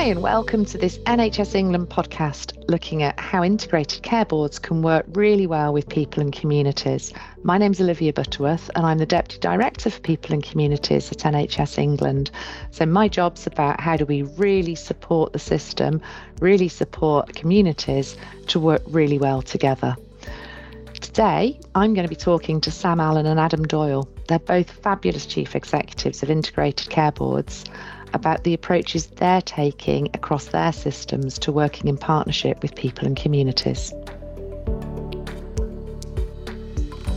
Hi, and welcome to this NHS England podcast looking at how integrated care boards can work really well with people and communities. My name's Olivia Butterworth, and I'm the Deputy Director for People and Communities at NHS England. So, my job's about how do we really support the system, really support communities to work really well together. Today, I'm going to be talking to Sam Allen and Adam Doyle. They're both fabulous chief executives of integrated care boards about the approaches they're taking across their systems to working in partnership with people and communities.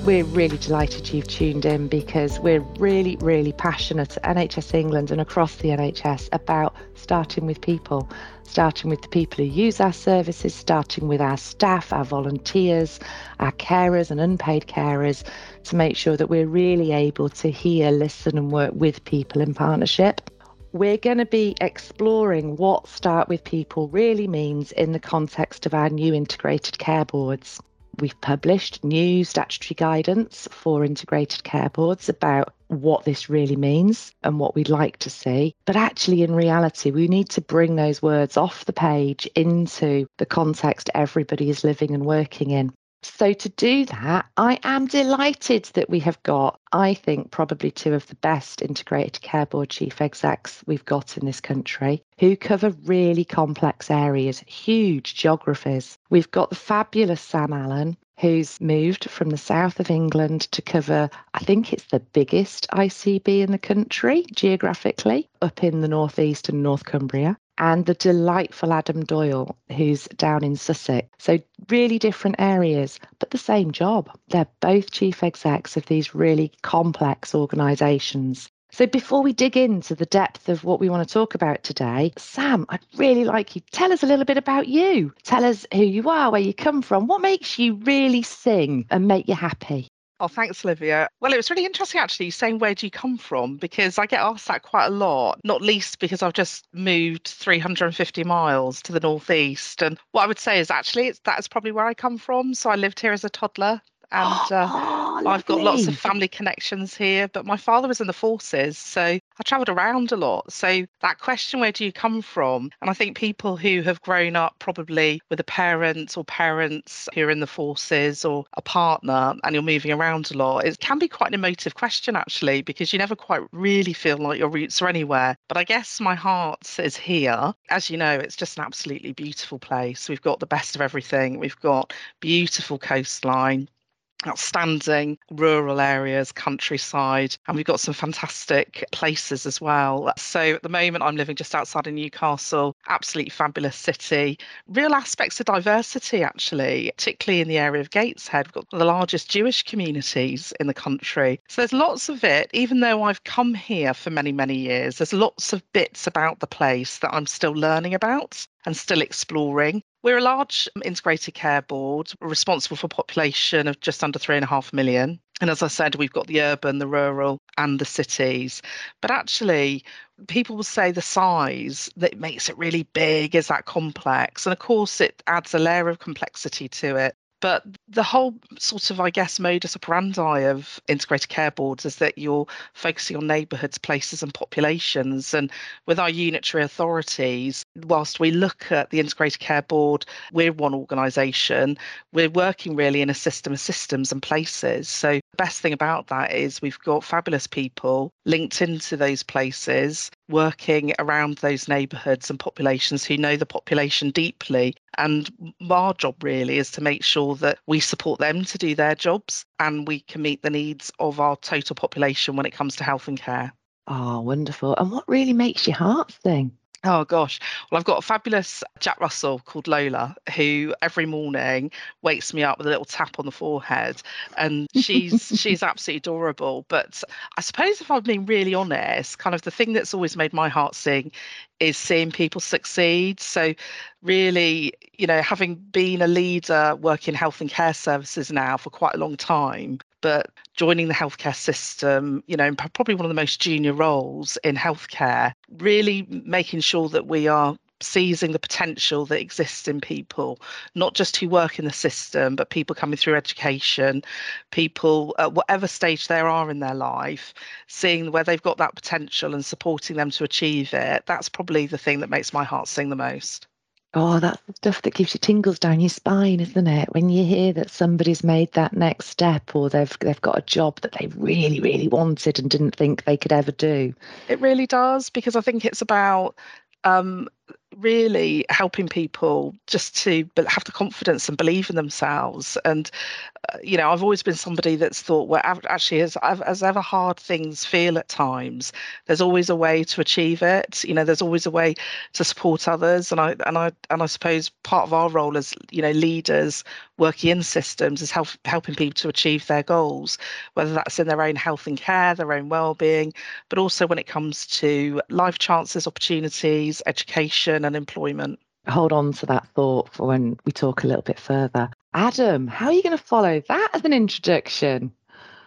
We're really delighted you've tuned in because we're really, really passionate at NHS England and across the NHS about starting with people, starting with the people who use our services, starting with our staff, our volunteers, our carers and unpaid carers to make sure that we're really able to hear, listen, and work with people in partnership we're going to be exploring what Start with People really means in the context of our new integrated care boards. We've published new statutory guidance for integrated care boards about what this really means and what we'd like to see. But actually, in reality, we need to bring those words off the page into the context everybody is living and working in. So, to do that, I am delighted that we have got, I think, probably two of the best integrated care board chief execs we've got in this country who cover really complex areas, huge geographies. We've got the fabulous Sam Allen, who's moved from the south of England to cover, I think it's the biggest ICB in the country geographically, up in the northeast and North Cumbria and the delightful Adam Doyle, who's down in Sussex. So, really different areas, but the same job. They're both chief execs of these really complex organisations. So, before we dig into the depth of what we want to talk about today, Sam, I'd really like you tell us a little bit about you. Tell us who you are, where you come from, what makes you really sing and make you happy. Oh, thanks, Olivia. Well, it was really interesting actually saying where do you come from because I get asked that quite a lot, not least because I've just moved 350 miles to the northeast. And what I would say is actually it's, that's probably where I come from. So I lived here as a toddler and uh, oh, I've got lots of family connections here. But my father was in the forces, so I travelled around a lot. So that question, where do you come from? And I think people who have grown up probably with a parent or parents who are in the forces or a partner, and you're moving around a lot, it can be quite an emotive question actually, because you never quite really feel like your roots are anywhere. But I guess my heart is here. As you know, it's just an absolutely beautiful place. We've got the best of everything. We've got beautiful coastline outstanding rural areas, countryside, and we've got some fantastic places as well. So at the moment, I'm living just outside of Newcastle, absolutely fabulous city. Real aspects of diversity, actually, particularly in the area of Gateshead. We've got the largest Jewish communities in the country. So there's lots of it, even though I've come here for many, many years, there's lots of bits about the place that I'm still learning about and still exploring. We're a large um, integrated care board responsible for a population of just under three and a half million. And as I said, we've got the urban, the rural, and the cities. But actually, people will say the size that makes it really big is that complex. And of course, it adds a layer of complexity to it. But the whole sort of, I guess, modus operandi of integrated care boards is that you're focusing on neighbourhoods, places, and populations. And with our unitary authorities, whilst we look at the integrated care board, we're one organisation, we're working really in a system of systems and places. So the best thing about that is we've got fabulous people linked into those places working around those neighbourhoods and populations who know the population deeply. And our job really is to make sure that we support them to do their jobs and we can meet the needs of our total population when it comes to health and care. Oh, wonderful. And what really makes your heart sing? Oh gosh. Well, I've got a fabulous Jack Russell called Lola who every morning wakes me up with a little tap on the forehead and she's she's absolutely adorable. But I suppose if I've been really honest, kind of the thing that's always made my heart sing is seeing people succeed. So really, you know, having been a leader working health and care services now for quite a long time, but joining the healthcare system, you know, probably one of the most junior roles in healthcare, really making sure that we are seizing the potential that exists in people, not just who work in the system, but people coming through education, people at whatever stage they are in their life, seeing where they've got that potential and supporting them to achieve it. That's probably the thing that makes my heart sing the most. Oh, that's the stuff that gives you tingles down your spine, isn't it? When you hear that somebody's made that next step or they've they've got a job that they really, really wanted and didn't think they could ever do. It really does, because I think it's about um, really helping people just to have the confidence and believe in themselves. And uh, you know i've always been somebody that's thought well actually as, as ever hard things feel at times there's always a way to achieve it. You know there's always a way to support others. And i and i and i suppose part of our role as you know leaders working in systems is help, helping people to achieve their goals whether that's in their own health and care their own well-being but also when it comes to life chances opportunities education and employment. Hold on to that thought for when we talk a little bit further. Adam, how are you going to follow that as an introduction?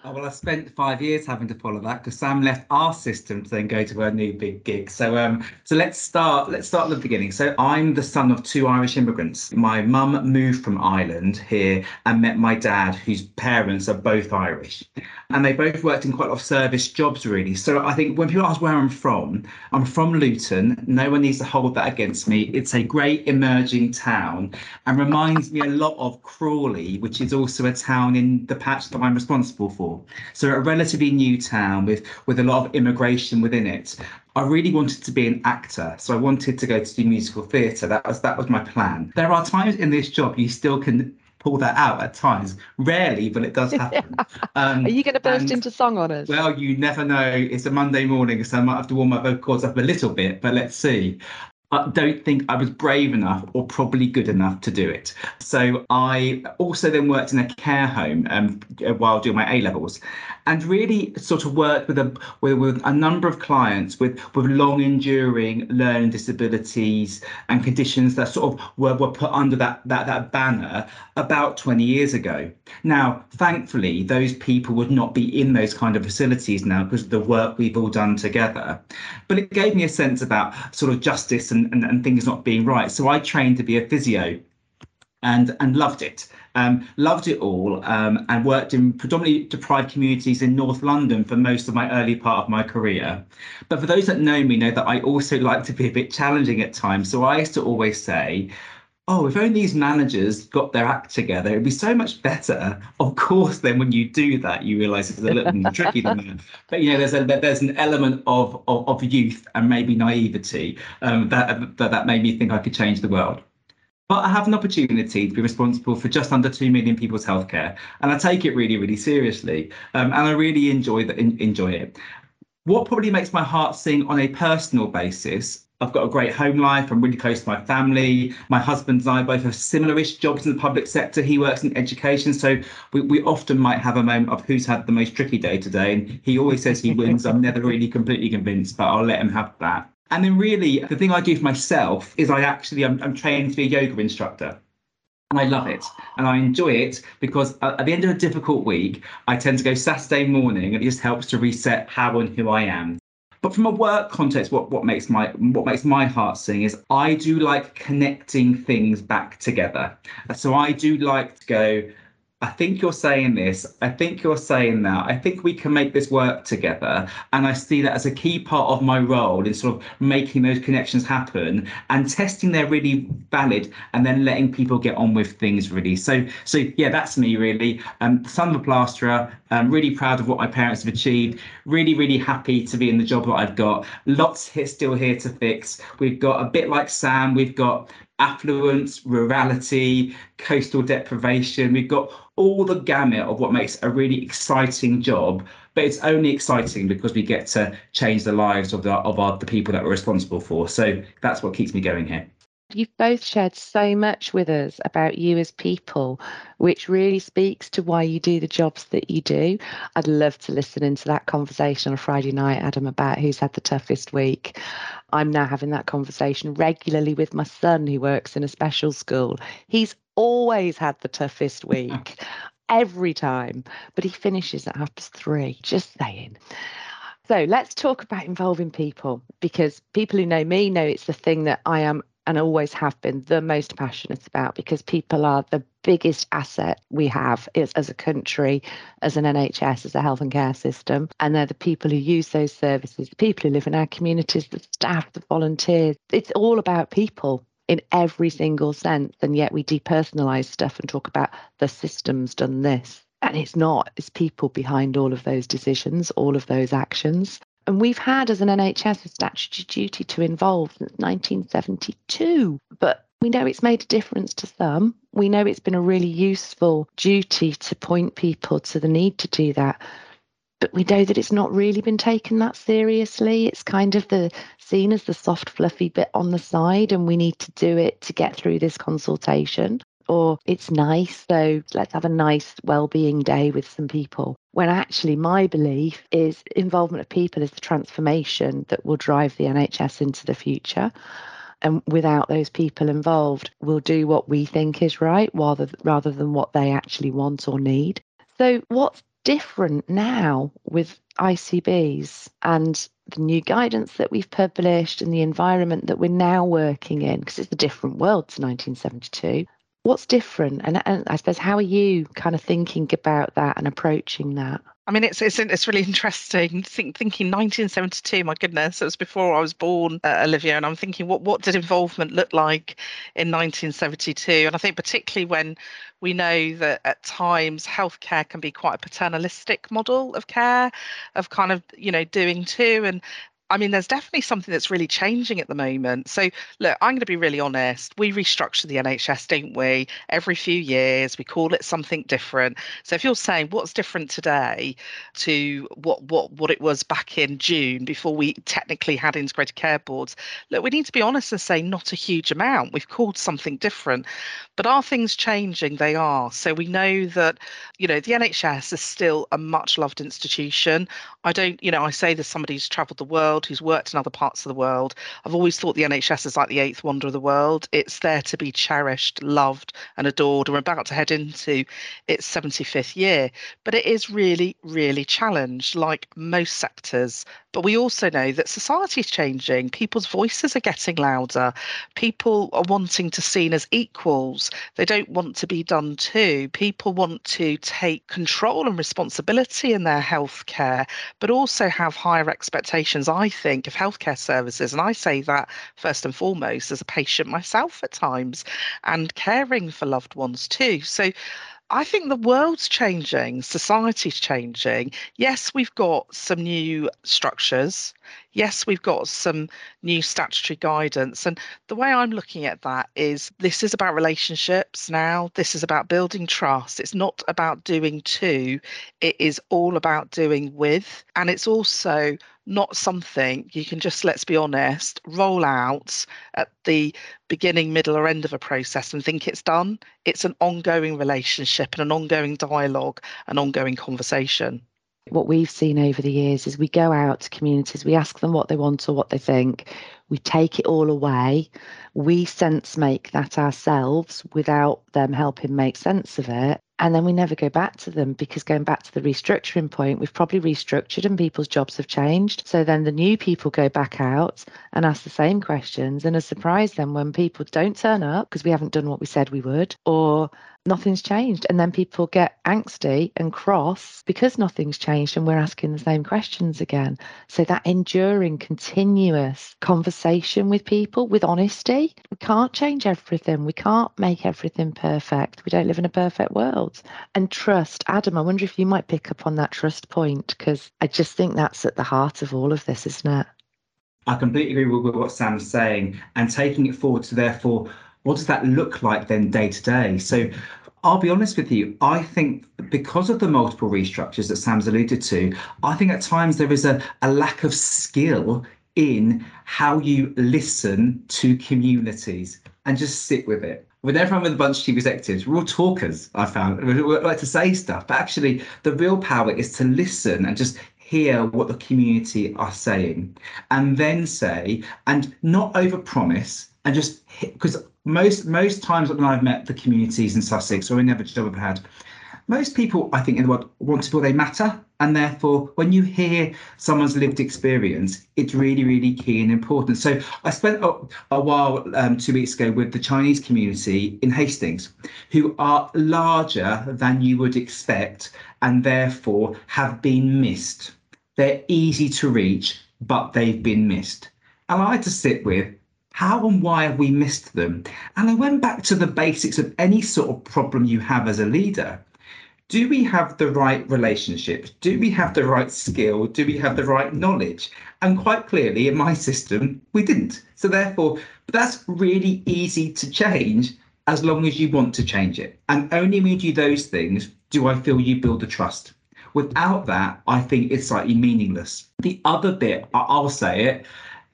Oh, well, I spent five years having to follow that because Sam left our system to then go to her new big gig. So, um, so let's start. Let's start at the beginning. So, I'm the son of two Irish immigrants. My mum moved from Ireland here and met my dad, whose parents are both Irish, and they both worked in quite a lot of service jobs, really. So, I think when people ask where I'm from, I'm from Luton. No one needs to hold that against me. It's a great emerging town and reminds me a lot of Crawley, which is also a town in the patch that I'm responsible for. So a relatively new town with with a lot of immigration within it. I really wanted to be an actor, so I wanted to go to do musical theatre. That was that was my plan. There are times in this job you still can pull that out at times. Rarely, but it does happen. Um, Are you going to burst and, into song on us? Well, you never know. It's a Monday morning, so I might have to warm my vocal cords up a little bit, but let's see. I don't think I was brave enough or probably good enough to do it. So I also then worked in a care home um, while doing my A levels, and really sort of worked with a with, with a number of clients with with long enduring learning disabilities and conditions that sort of were, were put under that that that banner about 20 years ago. Now, thankfully, those people would not be in those kind of facilities now because of the work we've all done together. But it gave me a sense about sort of justice and, and, and things not being right. So I trained to be a physio and and loved it. Um, loved it all um, and worked in predominantly deprived communities in North London for most of my early part of my career. But for those that know me, know that I also like to be a bit challenging at times. So I used to always say, oh, if only these managers got their act together, it'd be so much better. Of course, then when you do that, you realise it's a little more tricky than that. But you know, there's a there's an element of of, of youth and maybe naivety um, that, that that made me think I could change the world. But I have an opportunity to be responsible for just under two million people's healthcare, and I take it really, really seriously, um, and I really enjoy that. Enjoy it. What probably makes my heart sing on a personal basis I've got a great home life. I'm really close to my family. My husband and I both have similar-ish jobs in the public sector. He works in education, so we, we often might have a moment of who's had the most tricky day today. And he always says he wins. I'm never really completely convinced, but I'll let him have that. And then really, the thing I do for myself is I actually I'm, I'm trained to be a yoga instructor. And I love it and I enjoy it because at the end of a difficult week, I tend to go Saturday morning and it just helps to reset how and who I am. But from a work context, what, what makes my what makes my heart sing is I do like connecting things back together. So I do like to go, I think you're saying this. I think you're saying that. I think we can make this work together. And I see that as a key part of my role in sort of making those connections happen and testing they're really valid and then letting people get on with things really. So, so yeah, that's me really. Um, a plasterer. I'm really proud of what my parents have achieved. Really, really happy to be in the job that I've got. Lots here, still here to fix. We've got a bit like Sam. We've got affluence, rurality, coastal deprivation. We've got all the gamut of what makes a really exciting job, but it's only exciting because we get to change the lives of the of our, the people that we're responsible for. So that's what keeps me going here. You've both shared so much with us about you as people, which really speaks to why you do the jobs that you do. I'd love to listen into that conversation on a Friday night, Adam, about who's had the toughest week. I'm now having that conversation regularly with my son who works in a special school. He's always had the toughest week, every time, but he finishes at half past three, just saying. So let's talk about involving people because people who know me know it's the thing that I am and always have been the most passionate about because people are the biggest asset we have is, as a country, as an NHS, as a health and care system. And they're the people who use those services, the people who live in our communities, the staff, the volunteers. It's all about people in every single sense. And yet we depersonalize stuff and talk about the system's done this. And it's not, it's people behind all of those decisions, all of those actions. And we've had, as an NHS, a statutory duty to involve since 1972. But we know it's made a difference to some. We know it's been a really useful duty to point people to the need to do that. But we know that it's not really been taken that seriously. It's kind of the seen as the soft, fluffy bit on the side, and we need to do it to get through this consultation or it's nice, so let's have a nice well-being day with some people. When actually my belief is involvement of people is the transformation that will drive the NHS into the future. And without those people involved, we'll do what we think is right rather rather than what they actually want or need. So what's different now with ICBs and the new guidance that we've published and the environment that we're now working in, because it's a different world to 1972, what's different and, and i suppose how are you kind of thinking about that and approaching that I mean, it's it's it's really interesting. Think, thinking 1972. My goodness, it was before I was born, uh, Olivia. And I'm thinking, what what did involvement look like in 1972? And I think particularly when we know that at times healthcare can be quite a paternalistic model of care, of kind of you know doing too, and I mean, there's definitely something that's really changing at the moment. So, look, I'm going to be really honest. We restructure the NHS, don't we? Every few years, we call it something different. So, if you're saying what's different today to what what what it was back in June before we technically had integrated care boards, look, we need to be honest and say not a huge amount. We've called something different, but are things changing? They are. So we know that you know the NHS is still a much loved institution. I don't, you know, I say this somebody who's travelled the world world, who's worked in other parts of the world. I've always thought the NHS is like the eighth wonder of the world. It's there to be cherished, loved, and adored. And we're about to head into its 75th year, but it is really, really challenged, like most sectors but we also know that society is changing. People's voices are getting louder. People are wanting to seen as equals. They don't want to be done to. People want to take control and responsibility in their healthcare, but also have higher expectations, think, of healthcare services. And I say that first and foremost as a patient myself at times and caring for loved ones too. So I think the world's changing, society's changing. Yes, we've got some new structures. Yes, we've got some new statutory guidance. And the way I'm looking at that is this is about relationships now. This is about building trust. It's not about doing to, it is all about doing with. And it's also not something you can just, let's be honest, roll out at the beginning, middle, or end of a process and think it's done. It's an ongoing relationship and an ongoing dialogue, an ongoing conversation. What we've seen over the years is we go out to communities, we ask them what they want or what they think, we take it all away, we sense make that ourselves without them helping make sense of it and then we never go back to them because going back to the restructuring point we've probably restructured and people's jobs have changed so then the new people go back out and ask the same questions and are surprised then when people don't turn up because we haven't done what we said we would or nothing's changed. And then people get angsty and cross because nothing's changed and we're asking the same questions again. So that enduring, continuous conversation with people with honesty. We can't change everything. We can't make everything perfect. We don't live in a perfect world. And trust. Adam, I wonder if you might pick up on that trust point because I just think that's at the heart of all of this, isn't it? I completely agree with what Sam's saying and taking it forward to therefore what does that look like then day to day? So I'll be honest with you, I think because of the multiple restructures that Sam's alluded to, I think at times there is a, a lack of skill in how you listen to communities and just sit with it. Whenever I'm with a bunch of chief executives, we're all talkers, I found. We like to say stuff, but actually the real power is to listen and just hear what the community are saying and then say and not over promise and just because most most times when I've met the communities in Sussex or any other job I've had, most people, I think, in the world want to feel they matter. And therefore, when you hear someone's lived experience, it's really, really key and important. So I spent a, a while um, two weeks ago with the Chinese community in Hastings, who are larger than you would expect and therefore have been missed. They're easy to reach, but they've been missed. And I had to sit with how and why have we missed them? And I went back to the basics of any sort of problem you have as a leader. Do we have the right relationship? Do we have the right skill? Do we have the right knowledge? And quite clearly, in my system, we didn't. So, therefore, that's really easy to change as long as you want to change it. And only when you do those things do I feel you build the trust. Without that, I think it's slightly meaningless. The other bit, I'll say it,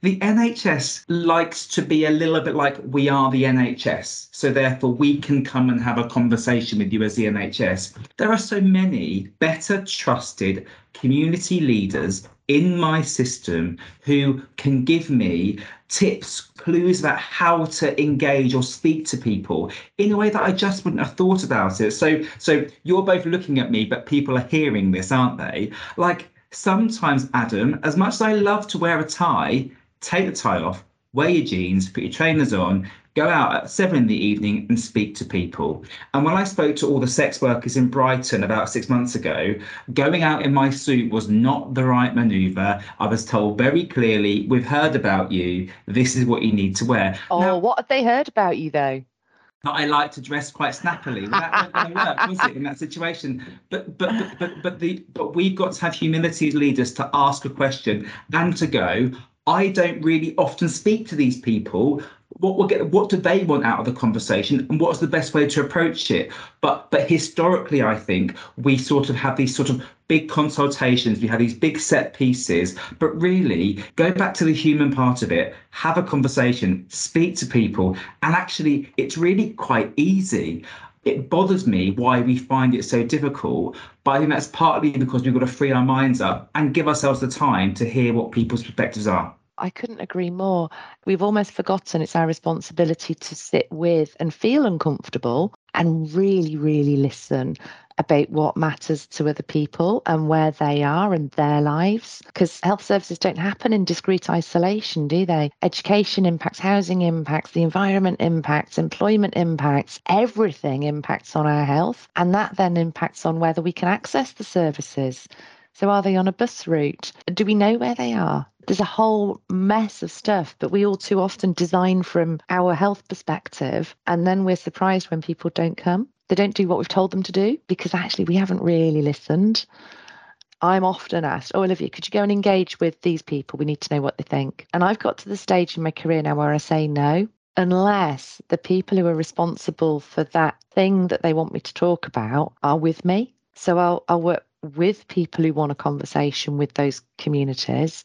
the NHS likes to be a little bit like we are the NHS. So therefore we can come and have a conversation with you as the NHS. There are so many better trusted community leaders in my system who can give me tips, clues about how to engage or speak to people in a way that I just wouldn't have thought about it. So so you're both looking at me, but people are hearing this, aren't they? Like sometimes, Adam, as much as I love to wear a tie, take the tie off, wear your jeans, put your trainers on, go out at seven in the evening and speak to people. And when I spoke to all the sex workers in Brighton about six months ago, going out in my suit was not the right maneuver. I was told very clearly, we've heard about you. This is what you need to wear. Oh, now, what have they heard about you though? that I like to dress quite snappily. That wasn't going to work, was it, in that situation? But but but but but the but we've got to have humility as leaders to ask a question and to go. I don't really often speak to these people. What will get, what do they want out of the conversation, and what's the best way to approach it? But but historically, I think we sort of have these sort of big consultations. We have these big set pieces, but really go back to the human part of it. Have a conversation, speak to people, and actually, it's really quite easy it bothers me why we find it so difficult. But I think that's partly because we've got to free our minds up and give ourselves the time to hear what people's perspectives are. I couldn't agree more. We've almost forgotten it's our responsibility to sit with and feel uncomfortable and really, really listen about what matters to other people and where they are and their lives. Because health services don't happen in discrete isolation, do they? Education impacts, housing impacts, the environment impacts, employment impacts, everything impacts on our health. And that then impacts on whether we can access the services. So, are they on a bus route? Do we know where they are? There's a whole mess of stuff, but we all too often design from our health perspective, and then we're surprised when people don't come. They don't do what we've told them to do because actually we haven't really listened. I'm often asked, Oh, Olivia, could you go and engage with these people? We need to know what they think. And I've got to the stage in my career now where I say no, unless the people who are responsible for that thing that they want me to talk about are with me. So I'll, I'll work with people who want a conversation with those communities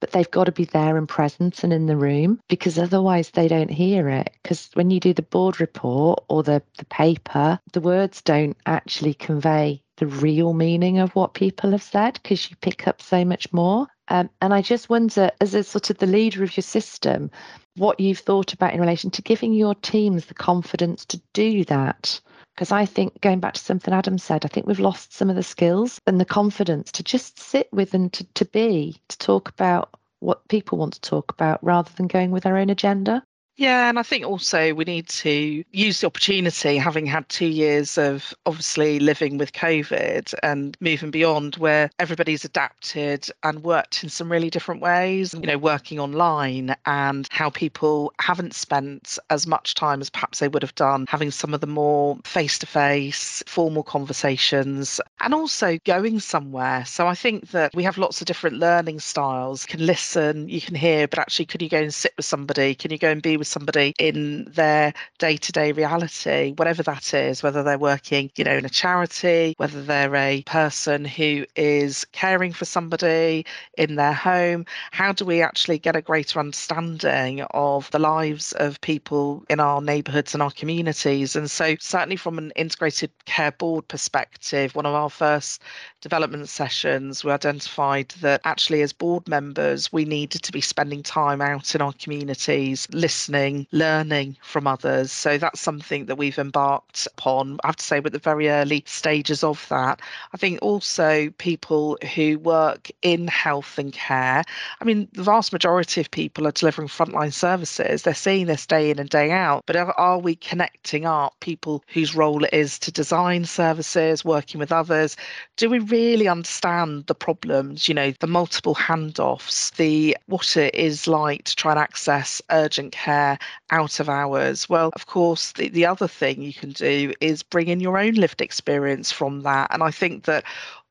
but they've got to be there and present and in the room because otherwise they don't hear it. Because when you do the board report or the, the paper, the words don't actually convey the real meaning of what people have said because you pick up so much more. Um, and I just wonder, as a sort of the leader of your system, what you've thought about in relation to giving your teams the confidence to do that. Because I think, going back to something Adam said, I think we've lost some of the skills and the confidence to just sit with and to, to be, to talk about what people want to talk about rather than going with our own agenda. Yeah, and I think also we need to use the opportunity, having had two years of obviously living with COVID and moving beyond, where everybody's adapted and worked in some really different ways, you know, working online and how people haven't spent as much time as perhaps they would have done, having some of the more face to face, formal conversations, and also going somewhere. So I think that we have lots of different learning styles. You can listen, you can hear, but actually, could you go and sit with somebody? Can you go and be with somebody in their day to day reality, whatever that is, whether they're working, you know, in a charity, whether they're a person who is caring for somebody in their home. How do we actually get a greater understanding of the lives of people in our neighbourhoods and our communities? And so, certainly from an integrated care board perspective, one of our first development sessions, we identified that actually, as board members, we needed to be spending time out in our communities, listening, learning from others. So that's something that we've embarked upon. I have to say, with the very early stages of that. I think also people who work in health and care. I mean, the vast majority of people are delivering frontline services. They're seeing this day in and day out. But are, we connecting up people whose role it is to design services, working with others? Do we really understand the problems? You know, the multiple handoffs, the what it is like to try and access urgent care out of hours. Well, of course, the, the other thing you can do is bring in your own lived experience from that. And I think that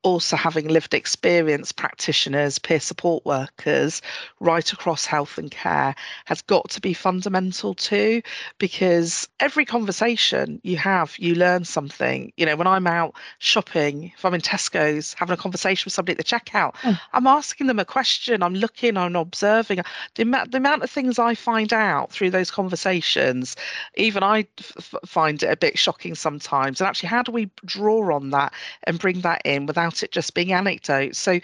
also having lived experience practitioners, peer support workers right across health and care has got to be fundamental too, because every conversation you have, you learn something. You know, when I'm out shopping, if I'm in Tesco's having a conversation with somebody at the checkout, oh. I'm asking them a question, I'm looking, I'm observing. The, amount, the amount of things I find out through those conversations, even I f- find it a bit shocking sometimes. And actually, how do we draw on that and bring that in without it just being anecdotes. So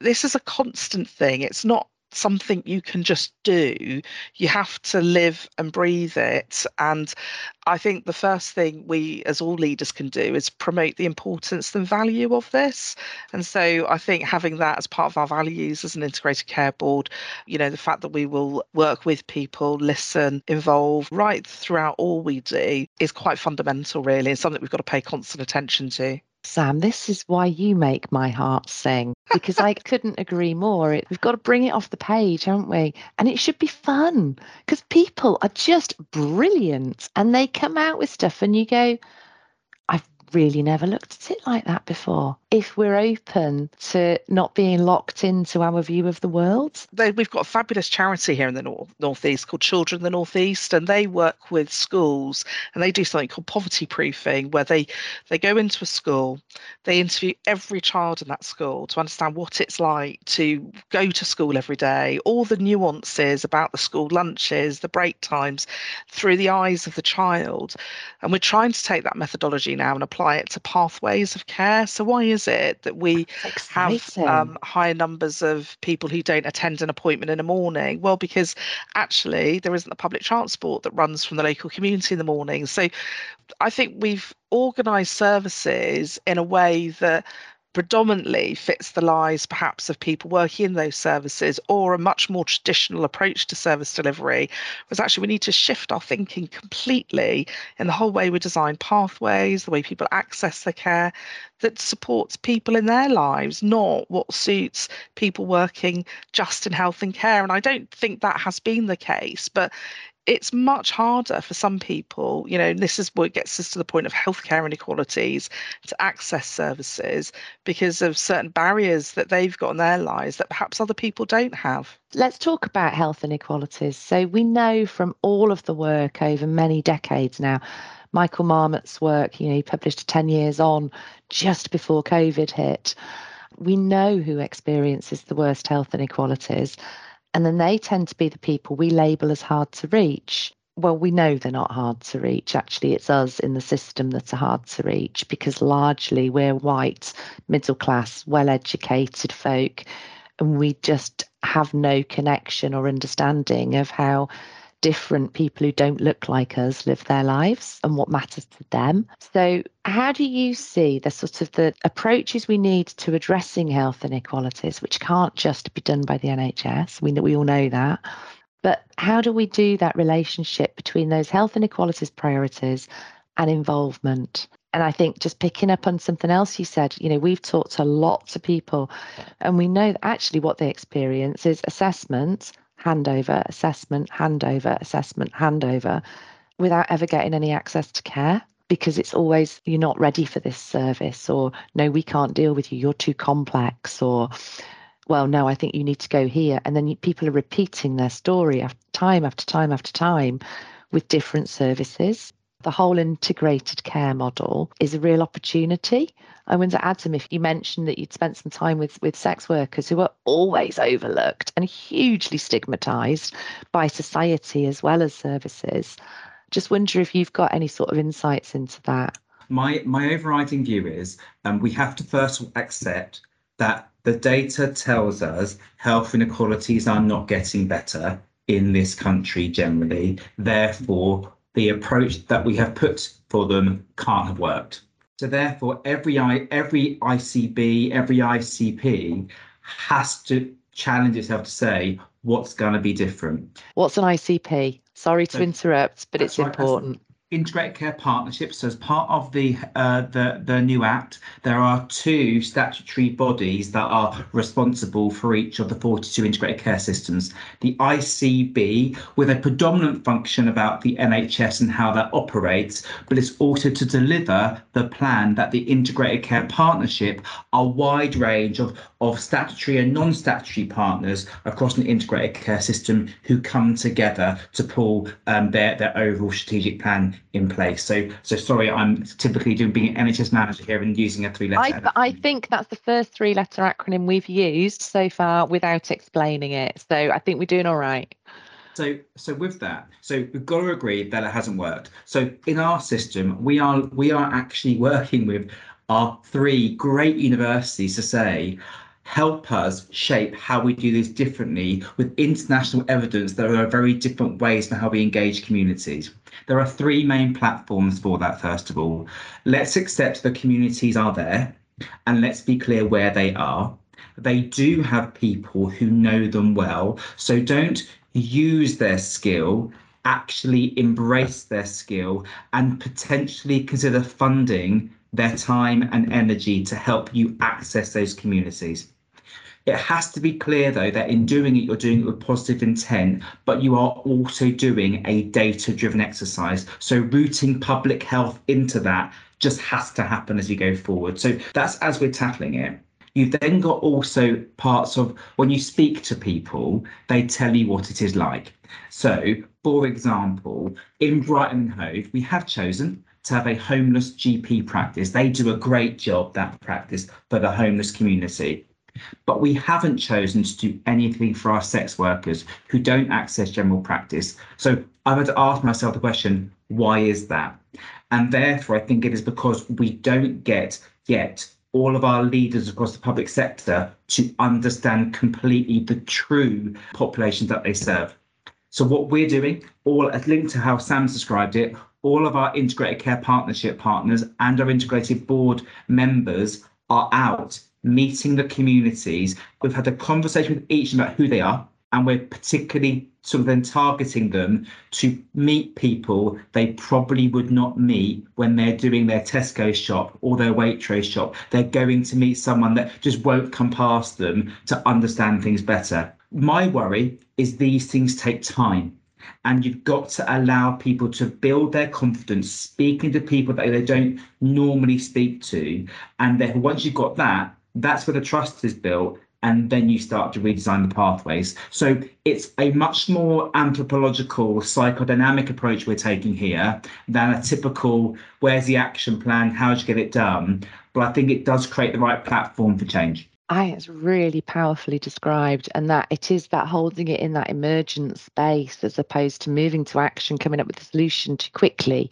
this is a constant thing. It's not something you can just do. You have to live and breathe it. And I think the first thing we, as all leaders, can do is promote the importance and value of this. And so I think having that as part of our values as an integrated care board, you know, the fact that we will work with people, listen, involve right throughout all we do is quite fundamental, really, and something we've got to pay constant attention to. Sam, this is why you make my heart sing because I couldn't agree more. It, we've got to bring it off the page, haven't we? And it should be fun because people are just brilliant and they come out with stuff and you go, I've really never looked at it like that before. If we're open to not being locked into our view of the world, we've got a fabulous charity here in the north northeast called Children in the Northeast, and they work with schools and they do something called poverty proofing, where they they go into a school, they interview every child in that school to understand what it's like to go to school every day, all the nuances about the school lunches, the break times, through the eyes of the child, and we're trying to take that methodology now and apply it to pathways of care. So, why is it that we have um, higher numbers of people who don't attend an appointment in the morning? Well, because actually there isn't a public transport that runs from the local community in the morning. So, I think we've organised services in a way that predominantly fits the lives perhaps of people working in those services or a much more traditional approach to service delivery was actually we need to shift our thinking completely in the whole way we design pathways the way people access the care that supports people in their lives not what suits people working just in health and care. And i don't think that has been the case but it's much harder for some people, you know, this is what gets us to the point of healthcare inequalities to access services because of certain barriers that they've got in their lives that perhaps other people don't have. Let's talk about health inequalities. So we know from all of the work over many decades now, Michael Marmot's work, you know, he published 10 years on just before COVID hit. We know who experiences the worst health inequalities and then they tend to be the people we label as hard to reach. Well, we know they're not hard to reach. Actually, it's us in the system that are hard to reach because largely we're white, middle class, well educated folk, and we just have no connection or understanding of how different people who don't look like us live their lives and what matters to them. So, how do you see the sort of the approaches we need to addressing health inequalities, which can't just be done by the NHS? We we all know that. But how do we do that relationship between those health inequalities priorities and involvement? And I think just picking up on something else you said, you know, we've talked a lot to people and we know that actually what they experience is assessment handover, assessment, handover, assessment, handover, without ever getting any access to care because it's always you're not ready for this service or no we can't deal with you. You're too complex or well no i think you need to go here. And then people are repeating their story after time after time after time with different services the whole integrated care model is a real opportunity. I wonder, Adam, if you mentioned that you'd spent some time with, with sex workers who are always overlooked and hugely stigmatized by society as well as services. Just wonder if you've got any sort of insights into that. My my overriding view is um, we have to first accept that the data tells us health inequalities are not getting better in this country generally. Therefore, the approach that we have put for them can't have worked. So therefore, every I, every ICB, every ICP has to challenge itself to say what's going to be different. What's an ICP? Sorry to So- interrupt, but it's right, important. Integrated Care Partnerships. So as part of the uh, the the new Act, there are two statutory bodies that are responsible for each of the 42 integrated care systems. The ICB, with a predominant function about the NHS and how that operates, but it's also to deliver the plan that the Integrated Care Partnership, a wide range of of statutory and non-statutory partners across an integrated care system who come together to pull um, their their overall strategic plan in place. So so sorry, I'm typically doing being an NHS manager here and using a three-letter. I, I think that's the first three letter acronym we've used so far without explaining it. So I think we're doing all right. So, so with that, so we've got to agree that it hasn't worked. So in our system, we are we are actually working with our three great universities to say, help us shape how we do this differently with international evidence. There are very different ways for how we engage communities. There are three main platforms for that. First of all, let's accept the communities are there, and let's be clear where they are. They do have people who know them well, so don't use their skill, actually embrace their skill, and potentially consider funding their time and energy to help you access those communities. It has to be clear, though, that in doing it, you're doing it with positive intent, but you are also doing a data driven exercise. So, rooting public health into that just has to happen as you go forward. So, that's as we're tackling it. You've then got also parts of when you speak to people, they tell you what it is like. So, for example, in Brighton and Hove, we have chosen to have a homeless GP practice. They do a great job, that practice, for the homeless community. But we haven't chosen to do anything for our sex workers who don't access general practice. So I've had to ask myself the question, why is that? And therefore, I think it is because we don't get yet all of our leaders across the public sector to understand completely the true populations that they serve. So what we're doing, all linked to how Sam's described it, all of our integrated care partnership partners and our integrated board members are out meeting the communities. We've had a conversation with each about who they are, and we're particularly sort of then targeting them to meet people they probably would not meet when they're doing their Tesco shop or their Waitrose shop. They're going to meet someone that just won't come past them to understand things better. My worry is these things take time. And you've got to allow people to build their confidence speaking to people that they don't normally speak to. And then once you've got that, that's where the trust is built and then you start to redesign the pathways. So it's a much more anthropological psychodynamic approach we're taking here than a typical where's the action plan? How do you get it done? But i think it does create the right platform for change I think it's really powerfully described, and that it is that holding it in that emergent space as opposed to moving to action, coming up with a solution too quickly.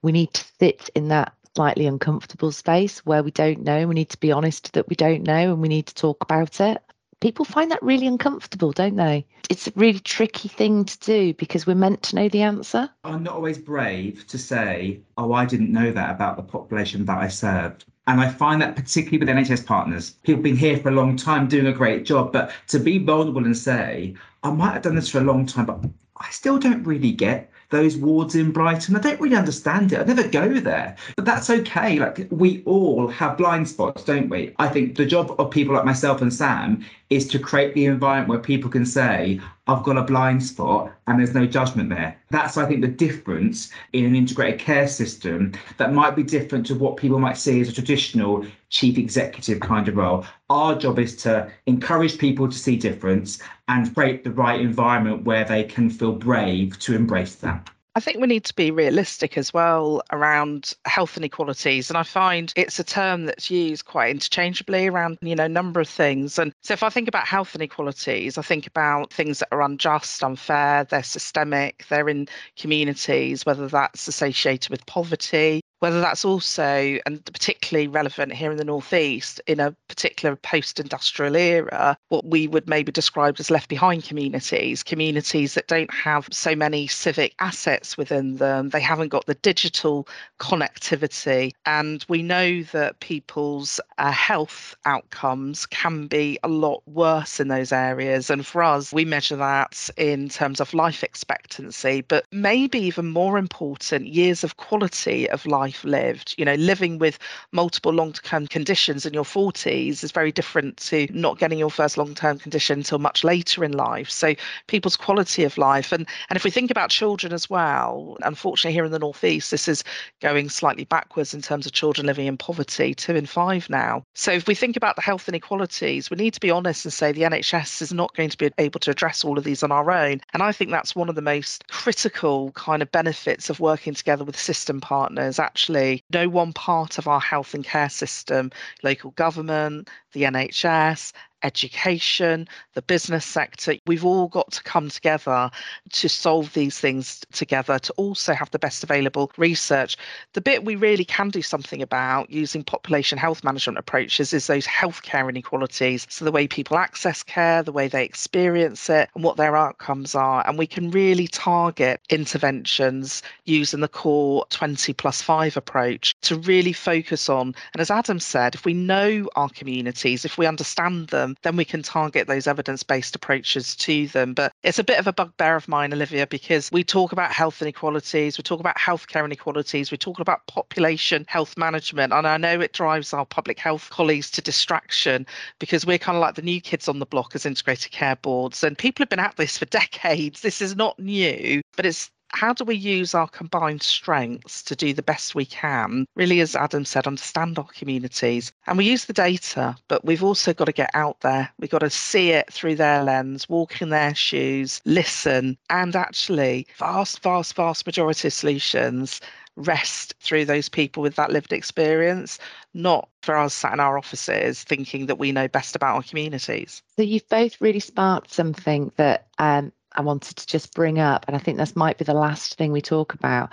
We need to sit in that slightly uncomfortable space where we don't know. We need to be honest that we don't know and we need to talk about it. People find that really uncomfortable, don't they? It's a really tricky thing to do because we're meant to know the answer. i'm not always brave to say oh i didn't know that about the population that i served and I find that particularly with NHS partners, people have been here for a long time doing a great job. But to be vulnerable and say, I might have done this for a long time, but I still don't really get those wards in Brighton. I don't really understand it. I never go there. But that's okay. Like we all have blind spots, don't we? I think the job of people like myself and Sam is to create the environment where people can say, I've got a blind spot and there's no judgment there. That's, I think, the difference in an integrated care system that might be different to what people might see as a traditional chief executive kind of role. Our job is to encourage people to see difference and create the right environment where they can feel brave to embrace that. I think we need to be realistic as well around health inequalities. And I find it's a term that's used quite interchangeably around, you know, number of things. And so if I think about health inequalities, I think about things that are unjust, unfair, they're systemic, they're in communities, whether that's associated with poverty, whether that's also, and particularly relevant here in the Northeast, in a particular post industrial era, what we would maybe describe as left behind communities, communities that don't have so many civic assets within them. They haven't got the digital connectivity. And we know that people's uh, health outcomes can be a lot worse in those areas. And for us, we measure that in terms of life expectancy, but maybe even more important, years of quality of life life lived. You know, living with multiple long term conditions in your 40s is very different to not getting your first long term condition until much later in life. So people's quality of life. And, and if we think about children as well, unfortunately, here in the Northeast, this is going slightly backwards in terms of children living in poverty, two in five now. So if we think about the health inequalities, we need to be honest and say the NHS is not going to be able to address all of these on our own. And I think that's one of the most critical kind of benefits of working together with system partners. Actually, no one part of our health and care system, local government, the NHS, education, the business sector. We've all got to come together to solve these things together, to also have the best available research. The bit we really can do something about using population health management approaches is those healthcare inequalities. So, the way people access care, the way they experience it, and what their outcomes are. And we can really target interventions using the core 20 plus 5 approach to really focus on. And as Adam said, if we know our communities, if we understand them, them, then we can target those evidence based approaches to them. But it's a bit of a bugbear of mine, Olivia, because we talk about health inequalities, we talk about healthcare inequalities, we talk about population health management. And I know it drives our public health colleagues to distraction because we're kind of like the new kids on the block as integrated care boards. And people have been at this for decades. This is not new, but it's how do we use our combined strengths to do the best we can? Really, as Adam said, understand our communities. And we use the data, but we've also got to get out there. We've got to see it through their lens, walk in their shoes, listen, and actually, vast, vast, vast majority of solutions rest through those people with that lived experience, not for us sat in our offices thinking that we know best about our communities. So you've both really sparked something that um, I wanted to just bring up, and I think this might be the last thing we talk about.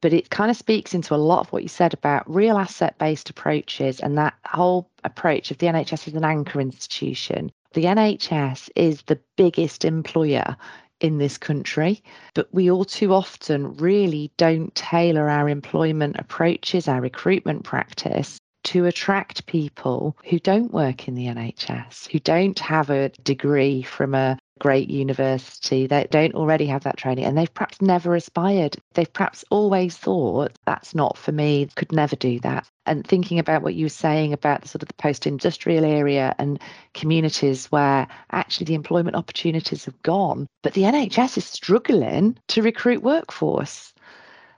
But it kind of speaks into a lot of what you said about real asset based approaches and that whole approach of the NHS as an anchor institution. The NHS is the biggest employer in this country, but we all too often really don't tailor our employment approaches, our recruitment practice to attract people who don't work in the NHS, who don't have a degree from a great university that don't already have that training and they've perhaps never aspired. They've perhaps always thought that's not for me, could never do that. And thinking about what you were saying about the sort of the post industrial area and communities where actually the employment opportunities have gone, but the NHS is struggling to recruit workforce.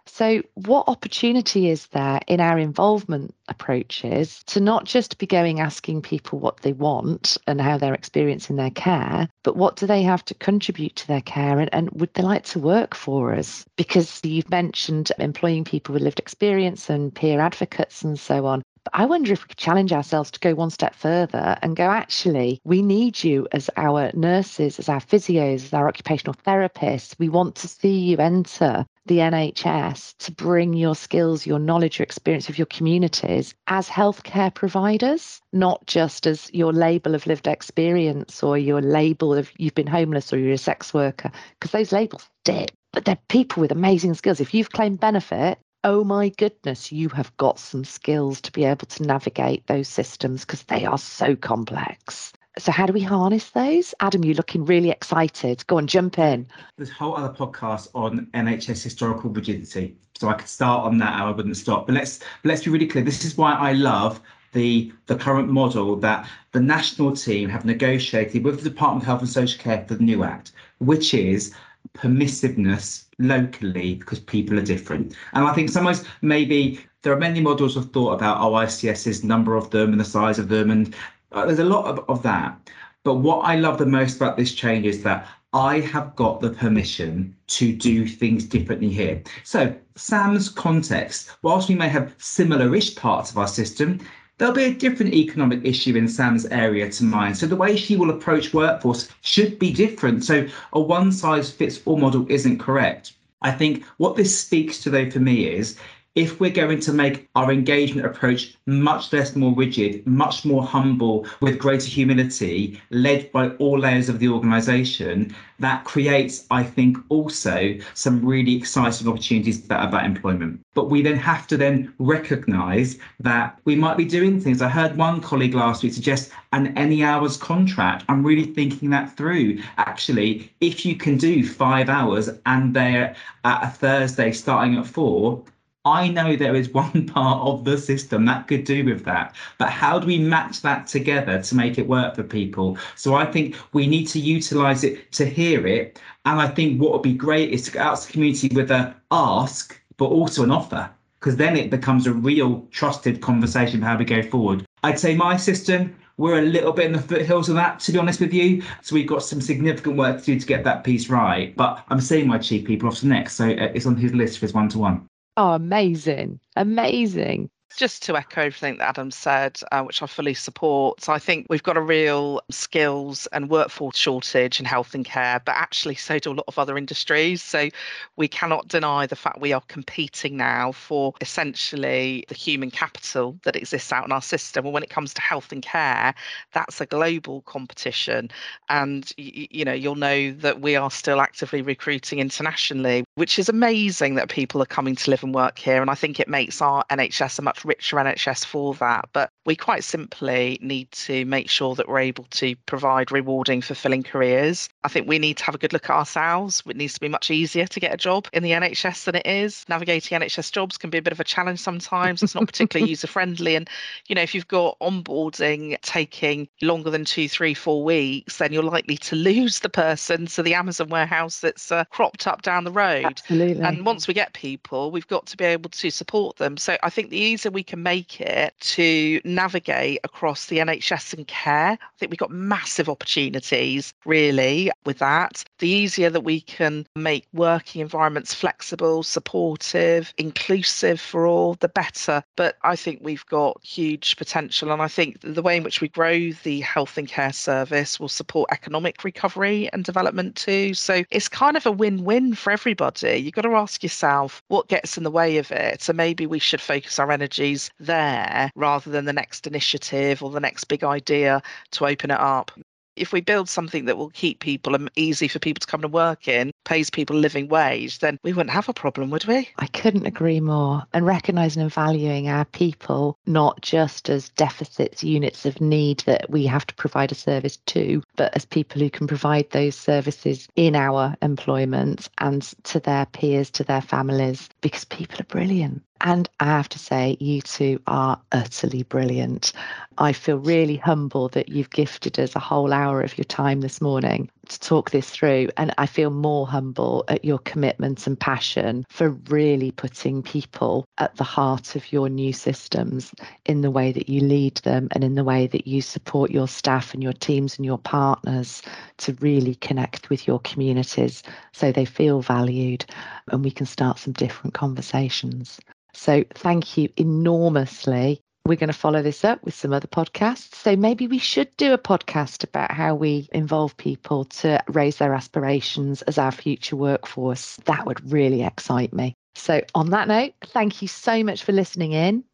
So, what opportunity is there in our involvement approaches to not just be going asking people what they want and how they're experiencing their care, but what do they have to contribute to their care and, and would they like to work for us? Because you've mentioned employing people with lived experience and peer advocates and so on. But I wonder if we could challenge ourselves to go one step further and go, actually, we need you as our nurses, as our physios, as our occupational therapists. We want to see you enter the NHS to bring your skills, your knowledge, your experience of your communities as healthcare providers, not just as your label of lived experience or your label of you've been homeless or you're a sex worker, because those labels dip. But they're people with amazing skills. If you've claimed benefit, oh my goodness, you have got some skills to be able to navigate those systems because they are so complex. So, how do we harness those? Adam, you're looking really excited. Go on, jump in. There's a whole other podcast on NHS historical rigidity. So I could start on that I wouldn't stop. But let's let's be really clear. This is why I love the the current model that the national team have negotiated with the Department of Health and Social Care for the new Act, which is permissiveness locally because people are different. And I think sometimes maybe there are many models of thought about OICS's number of them and the size of them, and uh, there's a lot of, of that. But what I love the most about this change is that I have got the permission to do things differently here. So, Sam's context, whilst we may have similar ish parts of our system, there'll be a different economic issue in Sam's area to mine. So the way she will approach workforce should be different. So a one size fits all model isn't correct. I think what this speaks to, though, for me is if we're going to make our engagement approach much less more rigid, much more humble, with greater humility, led by all layers of the organisation, that creates, I think, also some really exciting opportunities about employment. But we then have to then recognise that we might be doing things. I heard one colleague last week suggest an any hours contract. I'm really thinking that through. Actually, if you can do five hours and they're at a Thursday starting at four, I know there is one part of the system that could do with that, but how do we match that together to make it work for people? So I think we need to utilize it to hear it. And I think what would be great is to get out to the community with a ask, but also an offer, because then it becomes a real trusted conversation of how we go forward. I'd say my system, we're a little bit in the foothills of that, to be honest with you. So we've got some significant work to do to get that piece right. But I'm seeing my chief people off officer next, so uh, it's on his list for his one to one. Oh, amazing. Amazing just to echo everything that Adam said, uh, which I fully support, I think we've got a real skills and workforce shortage in health and care, but actually so do a lot of other industries. So we cannot deny the fact we are competing now for essentially the human capital that exists out in our system. And when it comes to health and care, that's a global competition. And you, you know, you'll know that we are still actively recruiting internationally, which is amazing that people are coming to live and work here. And I think it makes our NHS a much richer NHS for that. But we quite simply need to make sure that we're able to provide rewarding, fulfilling careers. I think we need to have a good look at ourselves. It needs to be much easier to get a job in the NHS than it is. Navigating NHS jobs can be a bit of a challenge sometimes. It's not particularly user friendly. And, you know, if you've got onboarding taking longer than two, three, four weeks, then you're likely to lose the person to the Amazon warehouse that's uh, cropped up down the road. Absolutely. And once we get people, we've got to be able to support them. So I think the easier we can make it to navigate across the NHS and care. I think we've got massive opportunities really with that. The easier that we can make working environments flexible, supportive, inclusive for all, the better. But I think we've got huge potential. And I think the way in which we grow the health and care service will support economic recovery and development too. So it's kind of a win win for everybody. You've got to ask yourself what gets in the way of it. So maybe we should focus our energies there rather than the next initiative or the next big idea to open it up if we build something that will keep people and easy for people to come to work in, pays people a living wage, then we wouldn't have a problem, would we? I couldn't agree more. And recognizing and valuing our people, not just as deficits, units of need that we have to provide a service to, but as people who can provide those services in our employment and to their peers, to their families, because people are brilliant. And I have to say, you two are utterly brilliant. I feel really humble that you've gifted us a whole hour of your time this morning to talk this through. And I feel more humble at your commitment and passion for really putting people at the heart of your new systems in the way that you lead them and in the way that you support your staff and your teams and your partners to really connect with your communities so they feel valued and we can start some different conversations. So thank you enormously. We're going to follow this up with some other podcasts. So maybe we should do a podcast about how we involve people to raise their aspirations as our future workforce. That would really excite me. So, on that note, thank you so much for listening in.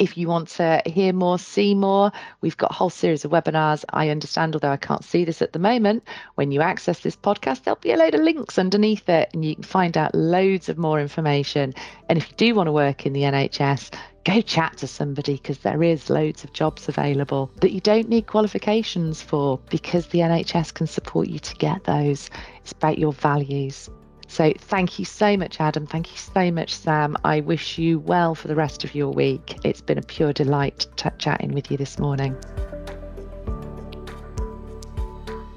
If you want to hear more, see more, we've got a whole series of webinars. I understand, although I can't see this at the moment, when you access this podcast, there'll be a load of links underneath it and you can find out loads of more information. And if you do want to work in the NHS, go chat to somebody because there is loads of jobs available that you don't need qualifications for because the NHS can support you to get those. It's about your values. So thank you so much, Adam. Thank you so much, Sam. I wish you well for the rest of your week. It's been a pure delight t- chatting with you this morning.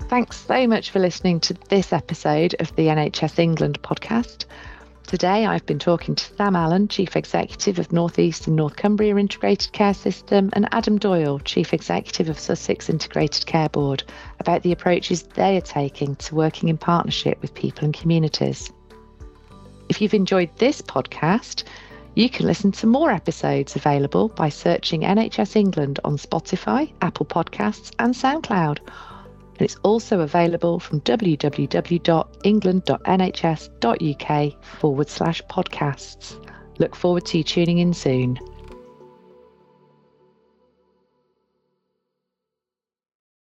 Thanks so much for listening to this episode of the NHS England podcast. Today, I've been talking to Sam Allen, Chief Executive of North East and North Cumbria Integrated Care System, and Adam Doyle, Chief Executive of Sussex Integrated Care Board, about the approaches they are taking to working in partnership with people and communities. If you've enjoyed this podcast, you can listen to more episodes available by searching NHS England on Spotify, Apple Podcasts, and SoundCloud and it's also available from www.england.nhs.uk forward slash podcasts. Look forward to you tuning in soon.